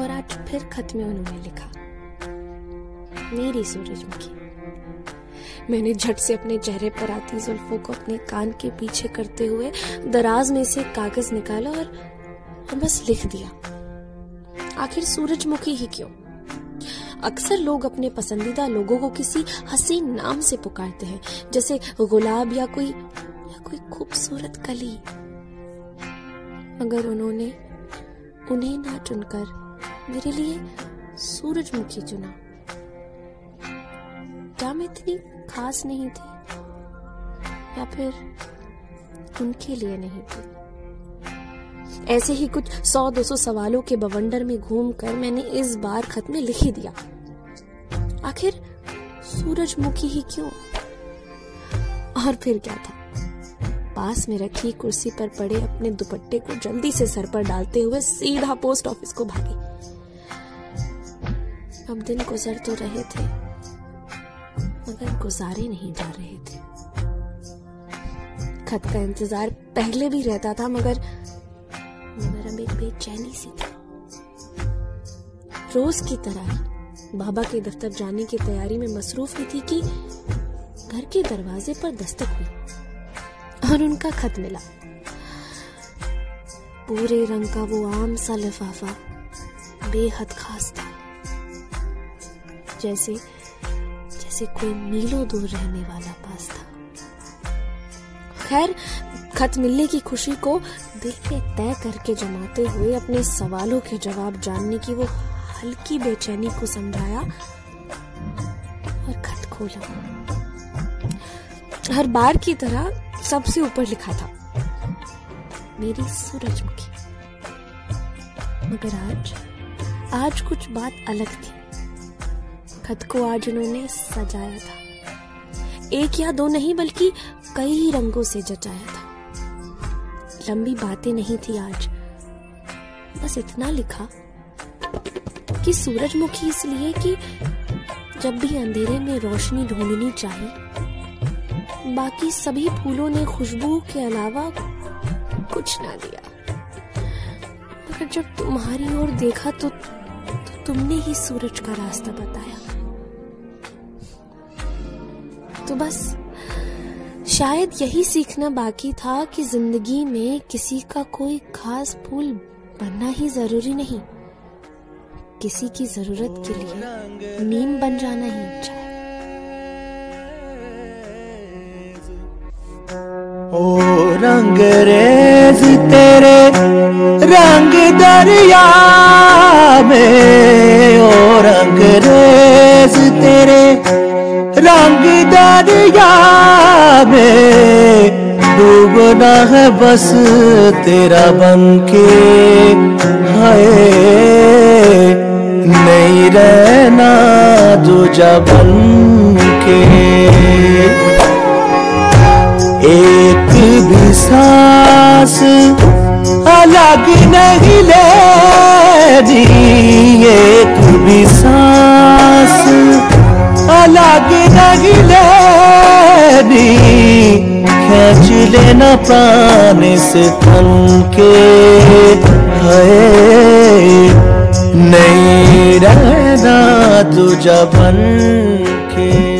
और आज फिर खत में उन्होंने लिखा। मेरी सूरजमुखी मैंने झट से अपने चेहरे पर आती जुल्फों को अपने कान के पीछे करते हुए दराज में से कागज़ निकाला और, बस लिख दिया। आखिर सूरजमुखी ही क्यों? अक्सर लोग अपने पसंदीदा लोगों को किसी हसीन नाम से पुकारते हैं जैसे गुलाब या कोई या कोई खूबसूरत कली। मगर उन्होंने उन्हें ना चुनकर मेरे लिए सूरजमुखी चुना। क्या मैं इतनी खास नहीं थी? या फिर उनके लिए नहीं थी? ऐसे ही कुछ सौ, दो सौ सवालों के बवंडर में घूमकर मैंने इस बार खत में लिख ही दिया। आखिर सूरजमुखी ही क्यों? और फिर क्या था? पास में रखी कुर्सी पर पड़े अपने दुपट्टे को जल्दी से सर पर डालते हुए सीधा पोस्ट ऑफ़िस को भागी। अब दिन गुजर तो रहे थे, मगर गुजारे नहीं जा रहे थे। खत का इंतज़ार पहले भी रहता था, मगर मगर अब एक बेचैनी सी थी। रोज की तरह बाबा के दफ्तर जाने की तैयारी में मसरूफ ही थी कि घर के दरवाजे पर दस्तक हुई और उनका खत मिला। पूरे रंग का वो आम सा लिफाफा, बेहद खास जैसे जैसे कोई मीलों दूर रहने वाला पास था। खैर, खत मिलने की खुशी को दिल पे तय करके जमाते हुए अपने सवालों के जवाब जानने की वो हल्की बेचैनी को समझाया और खत खोला। हर बार की तरह सबसे ऊपर लिखा था, मेरी सूरजमुखी। मगर आज आज कुछ बात अलग थी। खत को आज उन्होंने सजाया था। एक या दो नहीं बल्कि कई रंगों से जचाया था। लंबी बातें नहीं थी आज। बस इतना लिखा कि सूरजमुखी इसलिए कि जब भी अंधेरे में रोशनी ढूंढनी चाहिए बाकी सभी फूलों ने खुशबू के अलावा कुछ ना दिया। जब तुम्हारी ओर देखा तो, तो तुमने ही सूरज का रास्ता बताया। तो बस, शायद यही सीखना बाकी था कि ज़िंदगी में किसी का कोई खास फूल बनना ही ज़रूरी नहीं। किसी की ज़रूरत के लिए नीम बन जाना ही अच्छा। ओ रंग रेज तेरे, रंग दरिया में। रंग दरिया में डूबना है बस तेरा बन के हाय, नहीं रहना दूजा बन एक भी सांस अलग नहीं लेनी। लेना प्राण से तन के है। नहीं रहना तू बन के